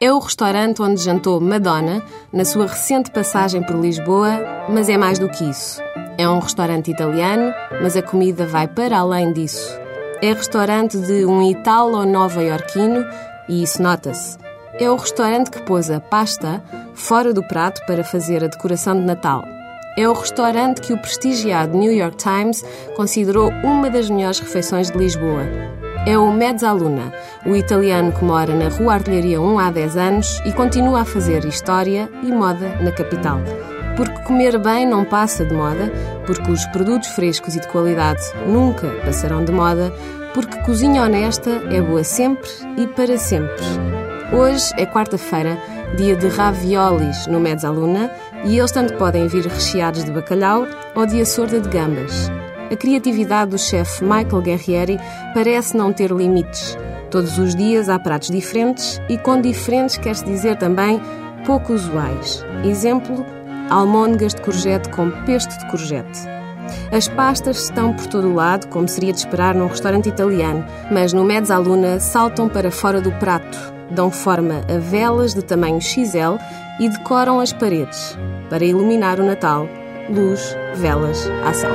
É o restaurante onde jantou Madonna na sua recente passagem por Lisboa, mas é mais do que isso. É um restaurante italiano, mas a comida vai para além disso. É restaurante de um italo nova-iorquino e isso nota-se. É o restaurante que pôs a pasta fora do prato para fazer a decoração de Natal. É o restaurante que o prestigiado New York Times considerou uma das melhores refeições de Lisboa é o Mezzaluna, o italiano que mora na Rua Artilharia 1 há 10 anos e continua a fazer história e moda na capital. Porque comer bem não passa de moda, porque os produtos frescos e de qualidade nunca passarão de moda, porque cozinha honesta é boa sempre e para sempre. Hoje é quarta-feira, dia de raviolis no Mezzaluna, e eles tanto podem vir recheados de bacalhau ou de açorda de gambas. A criatividade do chefe Michael Guerrieri parece não ter limites. Todos os dias há pratos diferentes e com diferentes quer-se dizer também pouco usuais. Exemplo, almôndegas de courgette com pesto de courgette. As pastas estão por todo o lado, como seria de esperar num restaurante italiano, mas no Mezzaluna saltam para fora do prato, dão forma a velas de tamanho XL e decoram as paredes para iluminar o Natal. Luz, velas, ação.